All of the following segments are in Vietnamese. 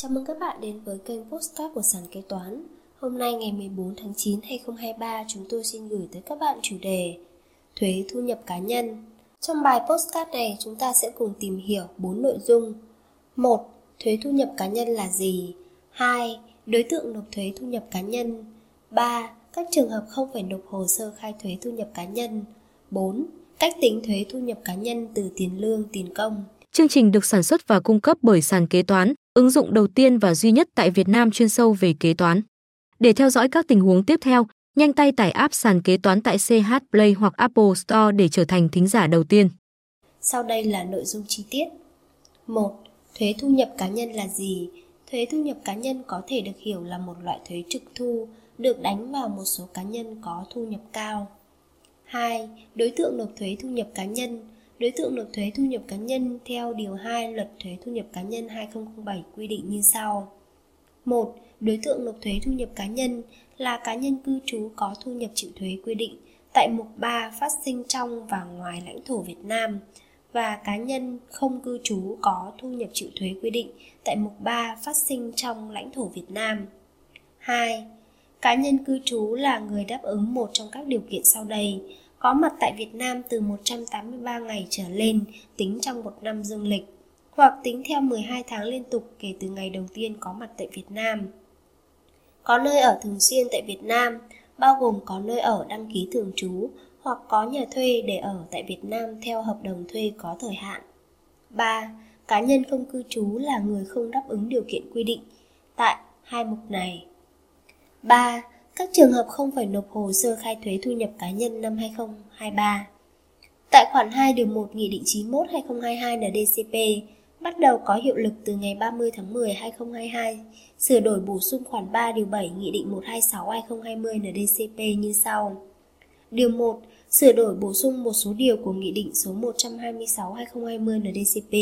Chào mừng các bạn đến với kênh Postcard của Sàn Kế Toán. Hôm nay ngày 14 tháng 9 2023 chúng tôi xin gửi tới các bạn chủ đề Thuế thu nhập cá nhân. Trong bài postcard này chúng ta sẽ cùng tìm hiểu 4 nội dung. 1. Thuế thu nhập cá nhân là gì? 2. Đối tượng nộp thuế thu nhập cá nhân. 3. Các trường hợp không phải nộp hồ sơ khai thuế thu nhập cá nhân. 4. Cách tính thuế thu nhập cá nhân từ tiền lương, tiền công. Chương trình được sản xuất và cung cấp bởi sàn kế toán, ứng dụng đầu tiên và duy nhất tại Việt Nam chuyên sâu về kế toán. Để theo dõi các tình huống tiếp theo, nhanh tay tải app sàn kế toán tại CH Play hoặc Apple Store để trở thành thính giả đầu tiên. Sau đây là nội dung chi tiết. 1. Thuế thu nhập cá nhân là gì? Thuế thu nhập cá nhân có thể được hiểu là một loại thuế trực thu được đánh vào một số cá nhân có thu nhập cao. 2. Đối tượng nộp thuế thu nhập cá nhân Đối tượng nộp thuế thu nhập cá nhân theo Điều 2 Luật Thuế Thu nhập Cá nhân 2007 quy định như sau. 1. Đối tượng nộp thuế thu nhập cá nhân là cá nhân cư trú có thu nhập chịu thuế quy định tại mục 3 phát sinh trong và ngoài lãnh thổ Việt Nam và cá nhân không cư trú có thu nhập chịu thuế quy định tại mục 3 phát sinh trong lãnh thổ Việt Nam. 2. Cá nhân cư trú là người đáp ứng một trong các điều kiện sau đây: có mặt tại Việt Nam từ 183 ngày trở lên tính trong một năm dương lịch, hoặc tính theo 12 tháng liên tục kể từ ngày đầu tiên có mặt tại Việt Nam. Có nơi ở thường xuyên tại Việt Nam, bao gồm có nơi ở đăng ký thường trú hoặc có nhà thuê để ở tại Việt Nam theo hợp đồng thuê có thời hạn. 3. Cá nhân không cư trú là người không đáp ứng điều kiện quy định tại hai mục này. 3 các trường hợp không phải nộp hồ sơ khai thuế thu nhập cá nhân năm 2023. Tại khoản 2 điều 1 Nghị định 91 2022 NDCP bắt đầu có hiệu lực từ ngày 30 tháng 10 2022, sửa đổi bổ sung khoản 3 điều 7 Nghị định 126 2020 NDCP như sau. Điều 1. Sửa đổi bổ sung một số điều của Nghị định số 126 2020 NDCP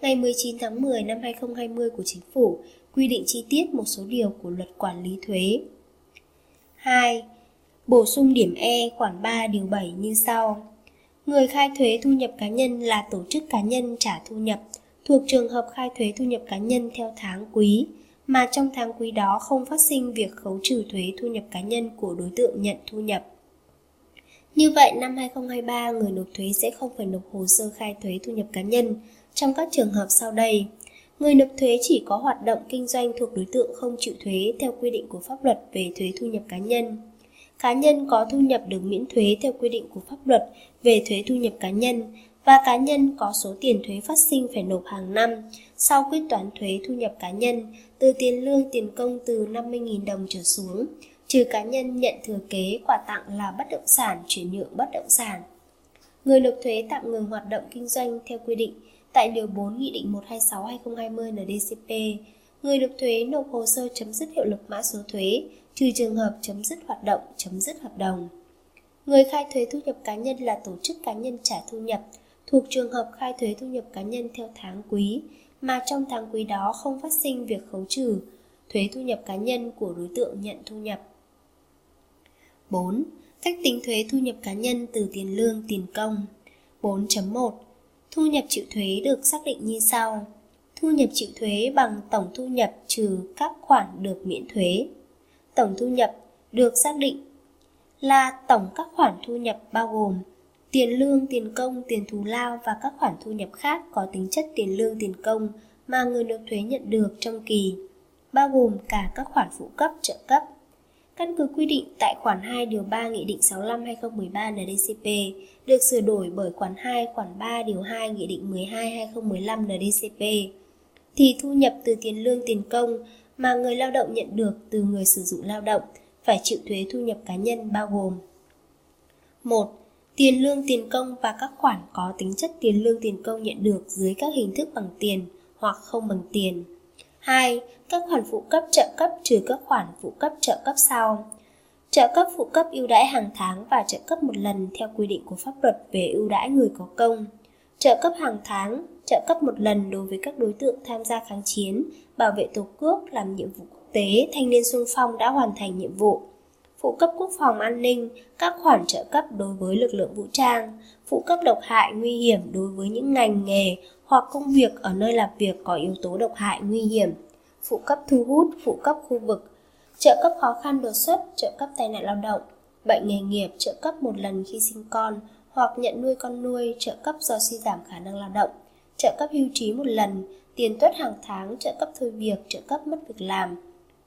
ngày 19 tháng 10 năm 2020 của Chính phủ quy định chi tiết một số điều của luật quản lý thuế 2. Bổ sung điểm E khoản 3 điều 7 như sau. Người khai thuế thu nhập cá nhân là tổ chức cá nhân trả thu nhập thuộc trường hợp khai thuế thu nhập cá nhân theo tháng quý mà trong tháng quý đó không phát sinh việc khấu trừ thuế thu nhập cá nhân của đối tượng nhận thu nhập. Như vậy, năm 2023, người nộp thuế sẽ không phải nộp hồ sơ khai thuế thu nhập cá nhân trong các trường hợp sau đây người nộp thuế chỉ có hoạt động kinh doanh thuộc đối tượng không chịu thuế theo quy định của pháp luật về thuế thu nhập cá nhân. Cá nhân có thu nhập được miễn thuế theo quy định của pháp luật về thuế thu nhập cá nhân và cá nhân có số tiền thuế phát sinh phải nộp hàng năm sau quyết toán thuế thu nhập cá nhân từ tiền lương tiền công từ 50.000 đồng trở xuống, trừ cá nhân nhận thừa kế quà tặng là bất động sản chuyển nhượng bất động sản. Người nộp thuế tạm ngừng hoạt động kinh doanh theo quy định Tại Điều 4 Nghị định 126-2020 NDCP, người nộp thuế nộp hồ sơ chấm dứt hiệu lực mã số thuế, trừ trường hợp chấm dứt hoạt động, chấm dứt hợp đồng. Người khai thuế thu nhập cá nhân là tổ chức cá nhân trả thu nhập, thuộc trường hợp khai thuế thu nhập cá nhân theo tháng quý, mà trong tháng quý đó không phát sinh việc khấu trừ thuế thu nhập cá nhân của đối tượng nhận thu nhập. 4. Cách tính thuế thu nhập cá nhân từ tiền lương, tiền công 4.1 Thu nhập chịu thuế được xác định như sau. Thu nhập chịu thuế bằng tổng thu nhập trừ các khoản được miễn thuế. Tổng thu nhập được xác định là tổng các khoản thu nhập bao gồm tiền lương, tiền công, tiền thù lao và các khoản thu nhập khác có tính chất tiền lương, tiền công mà người nộp thuế nhận được trong kỳ, bao gồm cả các khoản phụ cấp, trợ cấp. Căn cứ quy định tại khoản 2 điều 3 Nghị định 65/2013 NDCP được sửa đổi bởi khoản 2 khoản 3 điều 2 Nghị định 12/2015 NDCP thì thu nhập từ tiền lương, tiền công mà người lao động nhận được từ người sử dụng lao động phải chịu thuế thu nhập cá nhân bao gồm 1. Tiền lương, tiền công và các khoản có tính chất tiền lương, tiền công nhận được dưới các hình thức bằng tiền hoặc không bằng tiền 2. Các khoản phụ cấp trợ cấp trừ các khoản phụ cấp trợ cấp sau. Trợ cấp phụ cấp ưu đãi hàng tháng và trợ cấp một lần theo quy định của pháp luật về ưu đãi người có công. Trợ cấp hàng tháng, trợ cấp một lần đối với các đối tượng tham gia kháng chiến, bảo vệ tổ quốc, làm nhiệm vụ quốc tế, thanh niên sung phong đã hoàn thành nhiệm vụ. Phụ cấp quốc phòng an ninh, các khoản trợ cấp đối với lực lượng vũ trang, phụ cấp độc hại nguy hiểm đối với những ngành nghề hoặc công việc ở nơi làm việc có yếu tố độc hại nguy hiểm, phụ cấp thu hút, phụ cấp khu vực, trợ cấp khó khăn đột xuất, trợ cấp tai nạn lao động, bệnh nghề nghiệp, trợ cấp một lần khi sinh con hoặc nhận nuôi con nuôi, trợ cấp do suy giảm khả năng lao động, trợ cấp hưu trí một lần, tiền tuất hàng tháng, trợ cấp thôi việc, trợ cấp mất việc làm,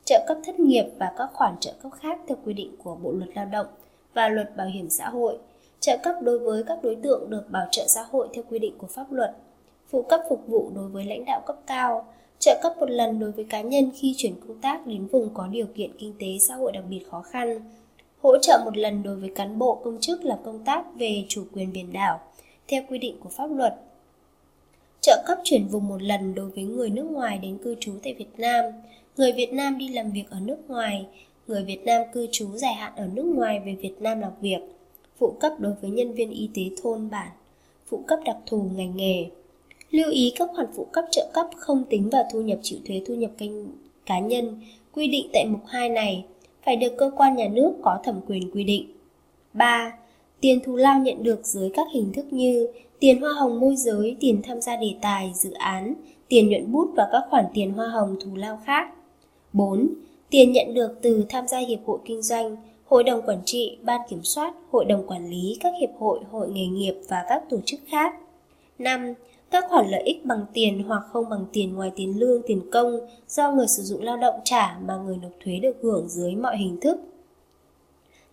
trợ cấp thất nghiệp và các khoản trợ cấp khác theo quy định của Bộ luật Lao động và luật bảo hiểm xã hội, trợ cấp đối với các đối tượng được bảo trợ xã hội theo quy định của pháp luật, phụ cấp phục vụ đối với lãnh đạo cấp cao, trợ cấp một lần đối với cá nhân khi chuyển công tác đến vùng có điều kiện kinh tế xã hội đặc biệt khó khăn, hỗ trợ một lần đối với cán bộ công chức làm công tác về chủ quyền biển đảo theo quy định của pháp luật. Trợ cấp chuyển vùng một lần đối với người nước ngoài đến cư trú tại Việt Nam, người Việt Nam đi làm việc ở nước ngoài, người Việt Nam cư trú dài hạn ở nước ngoài về Việt Nam làm việc, phụ cấp đối với nhân viên y tế thôn bản, phụ cấp đặc thù ngành nghề. Lưu ý các khoản phụ cấp trợ cấp không tính vào thu nhập chịu thuế thu nhập kênh cá nhân quy định tại mục 2 này phải được cơ quan nhà nước có thẩm quyền quy định. 3. Tiền thù lao nhận được dưới các hình thức như tiền hoa hồng môi giới, tiền tham gia đề tài, dự án, tiền nhuận bút và các khoản tiền hoa hồng thù lao khác. 4. Tiền nhận được từ tham gia hiệp hội kinh doanh, hội đồng quản trị, ban kiểm soát, hội đồng quản lý, các hiệp hội, hội nghề nghiệp và các tổ chức khác. 5. Các khoản lợi ích bằng tiền hoặc không bằng tiền ngoài tiền lương, tiền công do người sử dụng lao động trả mà người nộp thuế được hưởng dưới mọi hình thức.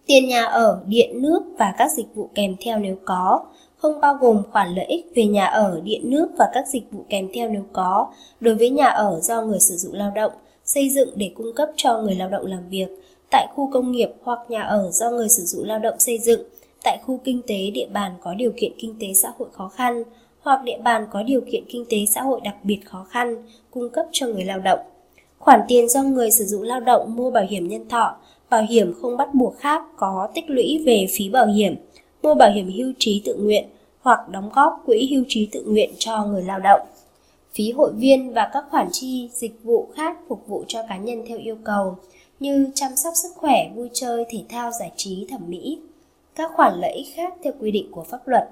Tiền nhà ở, điện nước và các dịch vụ kèm theo nếu có, không bao gồm khoản lợi ích về nhà ở, điện nước và các dịch vụ kèm theo nếu có, đối với nhà ở do người sử dụng lao động, xây dựng để cung cấp cho người lao động làm việc, tại khu công nghiệp hoặc nhà ở do người sử dụng lao động xây dựng, tại khu kinh tế địa bàn có điều kiện kinh tế xã hội khó khăn, hoặc địa bàn có điều kiện kinh tế xã hội đặc biệt khó khăn, cung cấp cho người lao động. Khoản tiền do người sử dụng lao động mua bảo hiểm nhân thọ, bảo hiểm không bắt buộc khác có tích lũy về phí bảo hiểm, mua bảo hiểm hưu trí tự nguyện hoặc đóng góp quỹ hưu trí tự nguyện cho người lao động. Phí hội viên và các khoản chi, dịch vụ khác phục vụ cho cá nhân theo yêu cầu như chăm sóc sức khỏe, vui chơi, thể thao, giải trí, thẩm mỹ. Các khoản lợi ích khác theo quy định của pháp luật.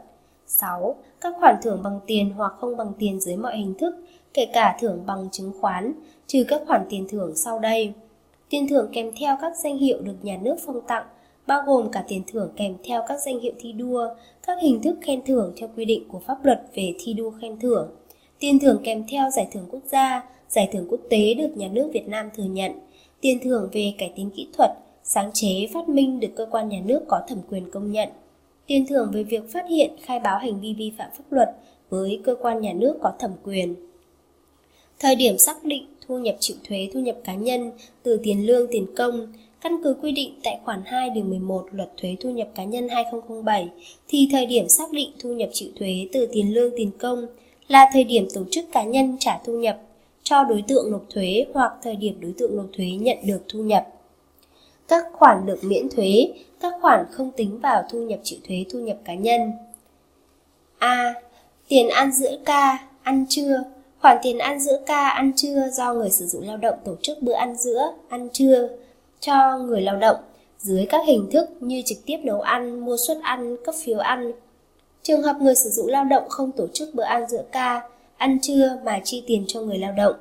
6. Các khoản thưởng bằng tiền hoặc không bằng tiền dưới mọi hình thức, kể cả thưởng bằng chứng khoán, trừ các khoản tiền thưởng sau đây. Tiền thưởng kèm theo các danh hiệu được nhà nước phong tặng, bao gồm cả tiền thưởng kèm theo các danh hiệu thi đua, các hình thức khen thưởng theo quy định của pháp luật về thi đua khen thưởng, tiền thưởng kèm theo giải thưởng quốc gia, giải thưởng quốc tế được nhà nước Việt Nam thừa nhận, tiền thưởng về cải tiến kỹ thuật, sáng chế, phát minh được cơ quan nhà nước có thẩm quyền công nhận, tiền thưởng về việc phát hiện, khai báo hành vi vi phạm pháp luật với cơ quan nhà nước có thẩm quyền. Thời điểm xác định thu nhập chịu thuế thu nhập cá nhân từ tiền lương tiền công căn cứ quy định tại khoản 2 điều 11 Luật thuế thu nhập cá nhân 2007 thì thời điểm xác định thu nhập chịu thuế từ tiền lương tiền công là thời điểm tổ chức cá nhân trả thu nhập cho đối tượng nộp thuế hoặc thời điểm đối tượng nộp thuế nhận được thu nhập. Các khoản được miễn thuế, các khoản không tính vào thu nhập chịu thuế thu nhập cá nhân. A. Tiền ăn giữa ca, ăn trưa, Khoản tiền ăn giữa ca, ăn trưa do người sử dụng lao động tổ chức bữa ăn giữa, ăn trưa cho người lao động dưới các hình thức như trực tiếp nấu ăn, mua suất ăn, cấp phiếu ăn. Trường hợp người sử dụng lao động không tổ chức bữa ăn giữa ca, ăn trưa mà chi tiền cho người lao động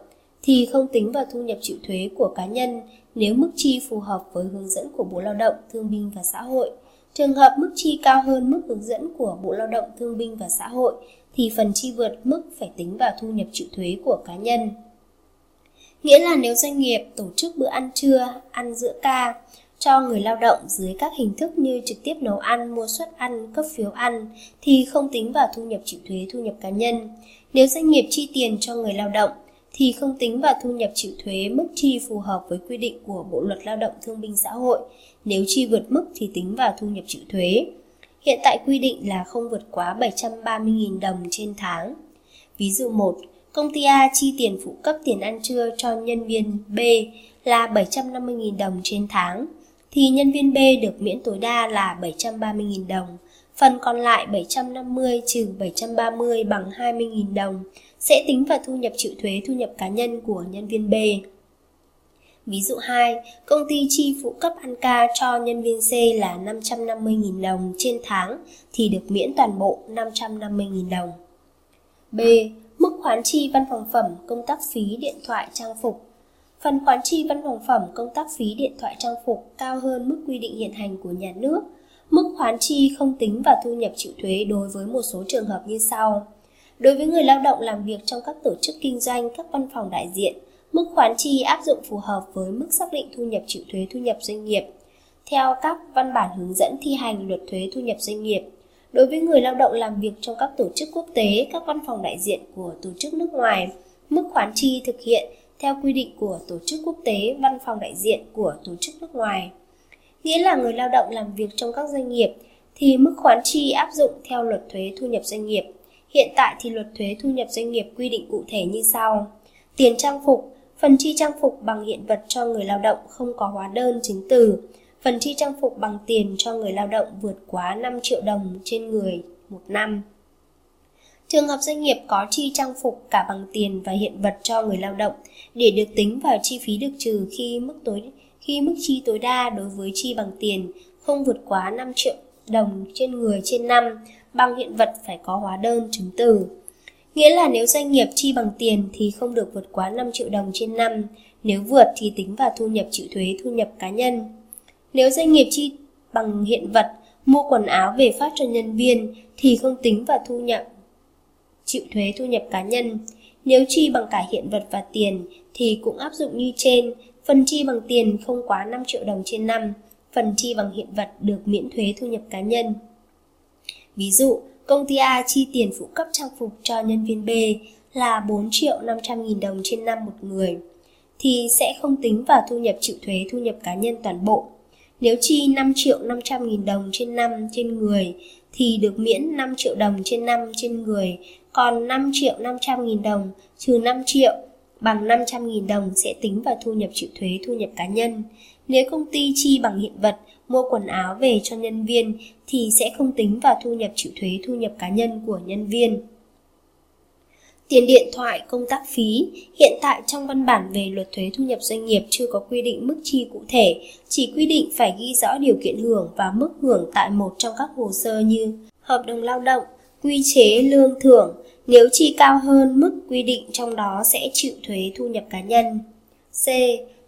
thì không tính vào thu nhập chịu thuế của cá nhân nếu mức chi phù hợp với hướng dẫn của Bộ Lao động, Thương binh và Xã hội. Trường hợp mức chi cao hơn mức hướng dẫn của Bộ Lao động, Thương binh và Xã hội thì phần chi vượt mức phải tính vào thu nhập chịu thuế của cá nhân. Nghĩa là nếu doanh nghiệp tổ chức bữa ăn trưa, ăn giữa ca cho người lao động dưới các hình thức như trực tiếp nấu ăn, mua suất ăn, cấp phiếu ăn thì không tính vào thu nhập chịu thuế thu nhập cá nhân. Nếu doanh nghiệp chi tiền cho người lao động thì không tính vào thu nhập chịu thuế mức chi phù hợp với quy định của Bộ luật Lao động Thương binh Xã hội. Nếu chi vượt mức thì tính vào thu nhập chịu thuế. Hiện tại quy định là không vượt quá 730.000 đồng trên tháng. Ví dụ 1, công ty A chi tiền phụ cấp tiền ăn trưa cho nhân viên B là 750.000 đồng trên tháng, thì nhân viên B được miễn tối đa là 730.000 đồng. Phần còn lại 750 trừ 730 bằng 20.000 đồng sẽ tính vào thu nhập chịu thuế thu nhập cá nhân của nhân viên B. Ví dụ 2, công ty chi phụ cấp ăn ca cho nhân viên C là 550.000 đồng trên tháng thì được miễn toàn bộ 550.000 đồng. B. Mức khoán chi văn phòng phẩm, công tác phí, điện thoại, trang phục. Phần khoán chi văn phòng phẩm công tác phí điện thoại trang phục cao hơn mức quy định hiện hành của nhà nước. Mức khoán chi không tính vào thu nhập chịu thuế đối với một số trường hợp như sau. Đối với người lao động làm việc trong các tổ chức kinh doanh, các văn phòng đại diện, mức khoán chi áp dụng phù hợp với mức xác định thu nhập chịu thuế thu nhập doanh nghiệp theo các văn bản hướng dẫn thi hành luật thuế thu nhập doanh nghiệp. Đối với người lao động làm việc trong các tổ chức quốc tế, các văn phòng đại diện của tổ chức nước ngoài, mức khoán chi thực hiện theo quy định của tổ chức quốc tế, văn phòng đại diện của tổ chức nước ngoài. Nghĩa là người lao động làm việc trong các doanh nghiệp thì mức khoán chi áp dụng theo luật thuế thu nhập doanh nghiệp. Hiện tại thì luật thuế thu nhập doanh nghiệp quy định cụ thể như sau. Tiền trang phục, phần chi trang phục bằng hiện vật cho người lao động không có hóa đơn chứng từ. Phần chi trang phục bằng tiền cho người lao động vượt quá 5 triệu đồng trên người một năm. Trường hợp doanh nghiệp có chi trang phục cả bằng tiền và hiện vật cho người lao động để được tính vào chi phí được trừ khi mức tối khi mức chi tối đa đối với chi bằng tiền không vượt quá 5 triệu đồng trên người trên năm, bằng hiện vật phải có hóa đơn chứng từ. Nghĩa là nếu doanh nghiệp chi bằng tiền thì không được vượt quá 5 triệu đồng trên năm, nếu vượt thì tính vào thu nhập chịu thuế thu nhập cá nhân. Nếu doanh nghiệp chi bằng hiện vật, mua quần áo về phát cho nhân viên thì không tính vào thu nhập chịu thuế thu nhập cá nhân. Nếu chi bằng cả hiện vật và tiền thì cũng áp dụng như trên, phần chi bằng tiền không quá 5 triệu đồng trên năm, phần chi bằng hiện vật được miễn thuế thu nhập cá nhân. Ví dụ, công ty A chi tiền phụ cấp trang phục cho nhân viên B là 4 triệu 500 nghìn đồng trên năm một người, thì sẽ không tính vào thu nhập chịu thuế thu nhập cá nhân toàn bộ. Nếu chi 5 triệu 500 nghìn đồng trên năm trên người thì được miễn 5 triệu đồng trên năm trên người, còn 5 triệu 500 nghìn đồng trừ 5 triệu bằng 500 nghìn đồng sẽ tính vào thu nhập chịu thuế thu nhập cá nhân. Nếu công ty chi bằng hiện vật mua quần áo về cho nhân viên thì sẽ không tính vào thu nhập chịu thuế thu nhập cá nhân của nhân viên. Tiền điện thoại, công tác phí, hiện tại trong văn bản về luật thuế thu nhập doanh nghiệp chưa có quy định mức chi cụ thể, chỉ quy định phải ghi rõ điều kiện hưởng và mức hưởng tại một trong các hồ sơ như hợp đồng lao động, quy chế lương thưởng, nếu chi cao hơn mức quy định trong đó sẽ chịu thuế thu nhập cá nhân. C.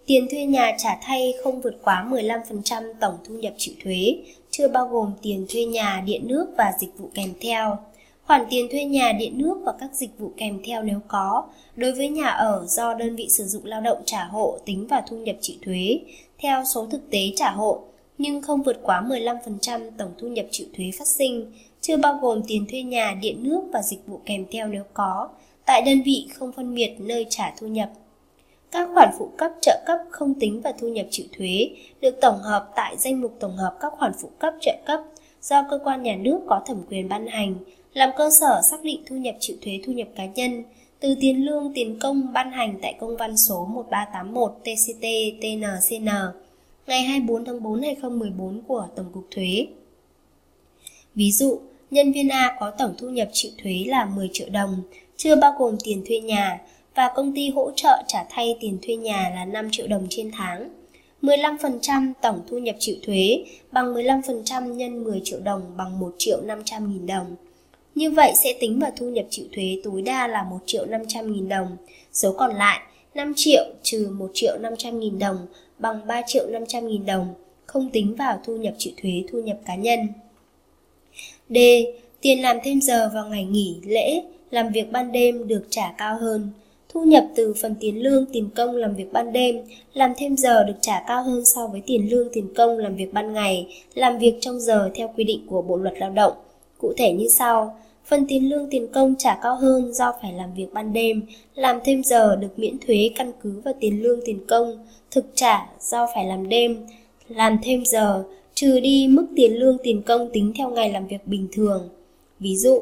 Tiền thuê nhà trả thay không vượt quá 15% tổng thu nhập chịu thuế, chưa bao gồm tiền thuê nhà, điện nước và dịch vụ kèm theo. Khoản tiền thuê nhà, điện nước và các dịch vụ kèm theo nếu có, đối với nhà ở do đơn vị sử dụng lao động trả hộ tính vào thu nhập chịu thuế, theo số thực tế trả hộ, nhưng không vượt quá 15% tổng thu nhập chịu thuế phát sinh, chưa bao gồm tiền thuê nhà, điện nước và dịch vụ kèm theo nếu có, tại đơn vị không phân biệt nơi trả thu nhập. Các khoản phụ cấp trợ cấp không tính vào thu nhập chịu thuế được tổng hợp tại danh mục tổng hợp các khoản phụ cấp trợ cấp do cơ quan nhà nước có thẩm quyền ban hành làm cơ sở xác định thu nhập chịu thuế thu nhập cá nhân từ tiền lương tiền công ban hành tại công văn số 1381 TCT TNCN ngày 24 tháng 4 2014 của Tổng cục Thuế. Ví dụ, nhân viên A có tổng thu nhập chịu thuế là 10 triệu đồng, chưa bao gồm tiền thuê nhà, và công ty hỗ trợ trả thay tiền thuê nhà là 5 triệu đồng trên tháng. 15% tổng thu nhập chịu thuế bằng 15% nhân 10 triệu đồng bằng 1 triệu 500 nghìn đồng. Như vậy sẽ tính vào thu nhập chịu thuế tối đa là 1 triệu 500 nghìn đồng. Số còn lại 5 triệu trừ 1 triệu 500 nghìn đồng bằng 3 triệu 500 nghìn đồng, không tính vào thu nhập chịu thuế thu nhập cá nhân. D. Tiền làm thêm giờ vào ngày nghỉ, lễ, làm việc ban đêm được trả cao hơn. Thu nhập từ phần tiền lương tiền công làm việc ban đêm, làm thêm giờ được trả cao hơn so với tiền lương tiền công làm việc ban ngày, làm việc trong giờ theo quy định của Bộ luật Lao động. Cụ thể như sau, phần tiền lương tiền công trả cao hơn do phải làm việc ban đêm, làm thêm giờ được miễn thuế căn cứ vào tiền lương tiền công, thực trả do phải làm đêm, làm thêm giờ, trừ đi mức tiền lương tiền công tính theo ngày làm việc bình thường. Ví dụ,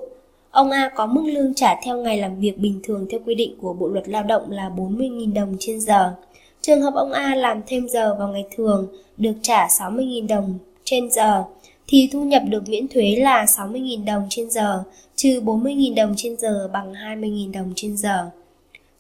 ông A có mức lương trả theo ngày làm việc bình thường theo quy định của Bộ luật Lao động là 40.000 đồng trên giờ. Trường hợp ông A làm thêm giờ vào ngày thường được trả 60.000 đồng trên giờ thì thu nhập được miễn thuế là 60.000 đồng trên giờ, trừ 40.000 đồng trên giờ bằng 20.000 đồng trên giờ.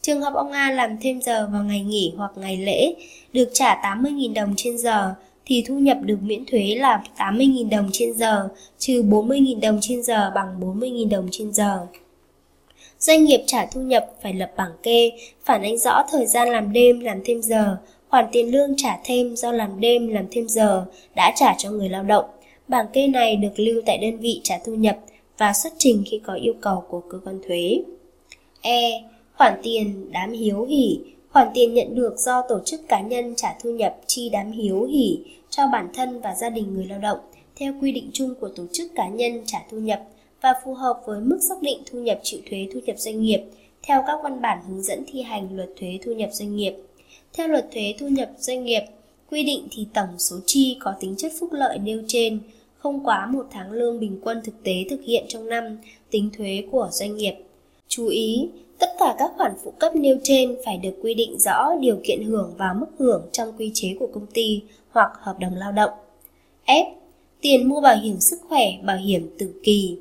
Trường hợp ông A làm thêm giờ vào ngày nghỉ hoặc ngày lễ, được trả 80.000 đồng trên giờ, thì thu nhập được miễn thuế là 80.000 đồng trên giờ, trừ 40.000 đồng trên giờ bằng 40.000 đồng trên giờ. Doanh nghiệp trả thu nhập phải lập bảng kê, phản ánh rõ thời gian làm đêm, làm thêm giờ, khoản tiền lương trả thêm do làm đêm, làm thêm giờ đã trả cho người lao động. Bảng kê này được lưu tại đơn vị trả thu nhập và xuất trình khi có yêu cầu của cơ quan thuế. E. Khoản tiền đám hiếu hỉ Khoản tiền nhận được do tổ chức cá nhân trả thu nhập chi đám hiếu hỉ cho bản thân và gia đình người lao động theo quy định chung của tổ chức cá nhân trả thu nhập và phù hợp với mức xác định thu nhập chịu thuế thu nhập doanh nghiệp theo các văn bản hướng dẫn thi hành luật thuế thu nhập doanh nghiệp. Theo luật thuế thu nhập doanh nghiệp, quy định thì tổng số chi có tính chất phúc lợi nêu trên không quá một tháng lương bình quân thực tế thực hiện trong năm tính thuế của doanh nghiệp. Chú ý, tất cả các khoản phụ cấp nêu trên phải được quy định rõ điều kiện hưởng và mức hưởng trong quy chế của công ty hoặc hợp đồng lao động. F. Tiền mua bảo hiểm sức khỏe, bảo hiểm tử kỳ.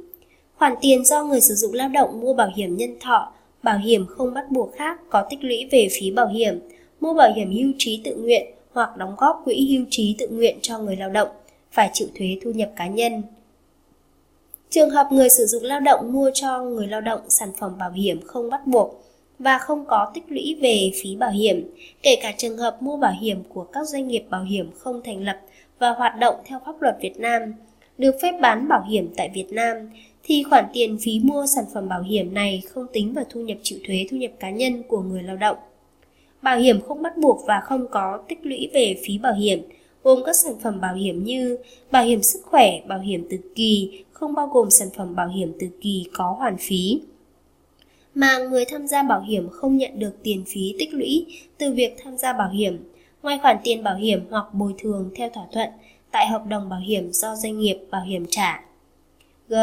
Khoản tiền do người sử dụng lao động mua bảo hiểm nhân thọ, bảo hiểm không bắt buộc khác có tích lũy về phí bảo hiểm, mua bảo hiểm hưu trí tự nguyện hoặc đóng góp quỹ hưu trí tự nguyện cho người lao động, phải chịu thuế thu nhập cá nhân. Trường hợp người sử dụng lao động mua cho người lao động sản phẩm bảo hiểm không bắt buộc và không có tích lũy về phí bảo hiểm, kể cả trường hợp mua bảo hiểm của các doanh nghiệp bảo hiểm không thành lập và hoạt động theo pháp luật Việt Nam, được phép bán bảo hiểm tại Việt Nam, thì khoản tiền phí mua sản phẩm bảo hiểm này không tính vào thu nhập chịu thuế thu nhập cá nhân của người lao động. Bảo hiểm không bắt buộc và không có tích lũy về phí bảo hiểm, gồm các sản phẩm bảo hiểm như bảo hiểm sức khỏe, bảo hiểm tự kỳ, không bao gồm sản phẩm bảo hiểm tự kỳ có hoàn phí mà người tham gia bảo hiểm không nhận được tiền phí tích lũy từ việc tham gia bảo hiểm, ngoài khoản tiền bảo hiểm hoặc bồi thường theo thỏa thuận tại hợp đồng bảo hiểm do doanh nghiệp bảo hiểm trả. G.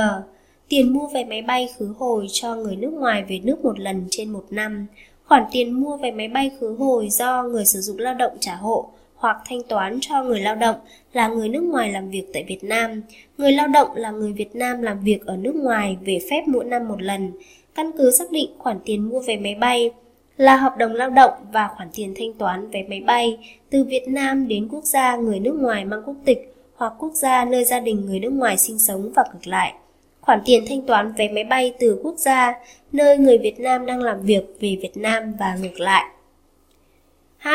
Tiền mua vé máy bay khứ hồi cho người nước ngoài về nước một lần trên một năm. Khoản tiền mua vé máy bay khứ hồi do người sử dụng lao động trả hộ hoặc thanh toán cho người lao động là người nước ngoài làm việc tại Việt Nam. Người lao động là người Việt Nam làm việc ở nước ngoài về phép mỗi năm một lần. Căn cứ xác định khoản tiền mua vé máy bay là hợp đồng lao động và khoản tiền thanh toán vé máy bay từ Việt Nam đến quốc gia người nước ngoài mang quốc tịch hoặc quốc gia nơi gia đình người nước ngoài sinh sống và ngược lại. Khoản tiền thanh toán vé máy bay từ quốc gia nơi người Việt Nam đang làm việc về Việt Nam và ngược lại. H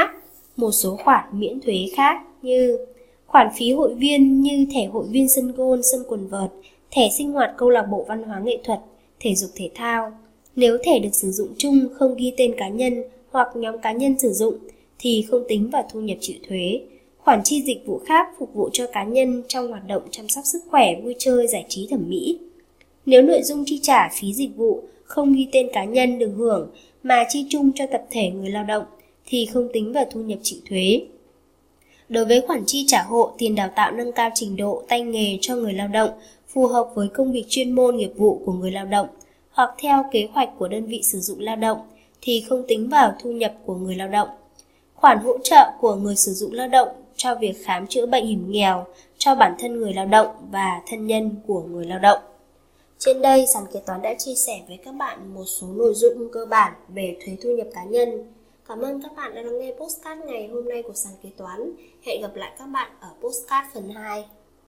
một số khoản miễn thuế khác như khoản phí hội viên như thẻ hội viên sân gôn, sân quần vợt, thẻ sinh hoạt câu lạc bộ văn hóa nghệ thuật, thể dục thể thao. Nếu thẻ được sử dụng chung không ghi tên cá nhân hoặc nhóm cá nhân sử dụng thì không tính vào thu nhập chịu thuế. Khoản chi dịch vụ khác phục vụ cho cá nhân trong hoạt động chăm sóc sức khỏe, vui chơi, giải trí thẩm mỹ. Nếu nội dung chi trả phí dịch vụ không ghi tên cá nhân được hưởng mà chi chung cho tập thể người lao động thì không tính vào thu nhập chịu thuế. Đối với khoản chi trả hộ, tiền đào tạo nâng cao trình độ tay nghề cho người lao động phù hợp với công việc chuyên môn nghiệp vụ của người lao động hoặc theo kế hoạch của đơn vị sử dụng lao động thì không tính vào thu nhập của người lao động. Khoản hỗ trợ của người sử dụng lao động cho việc khám chữa bệnh hiểm nghèo cho bản thân người lao động và thân nhân của người lao động. Trên đây, sàn kế toán đã chia sẻ với các bạn một số nội dung cơ bản về thuế thu nhập cá nhân Cảm ơn các bạn đã lắng nghe postcard ngày hôm nay của sàn kế toán. Hẹn gặp lại các bạn ở postcard phần 2.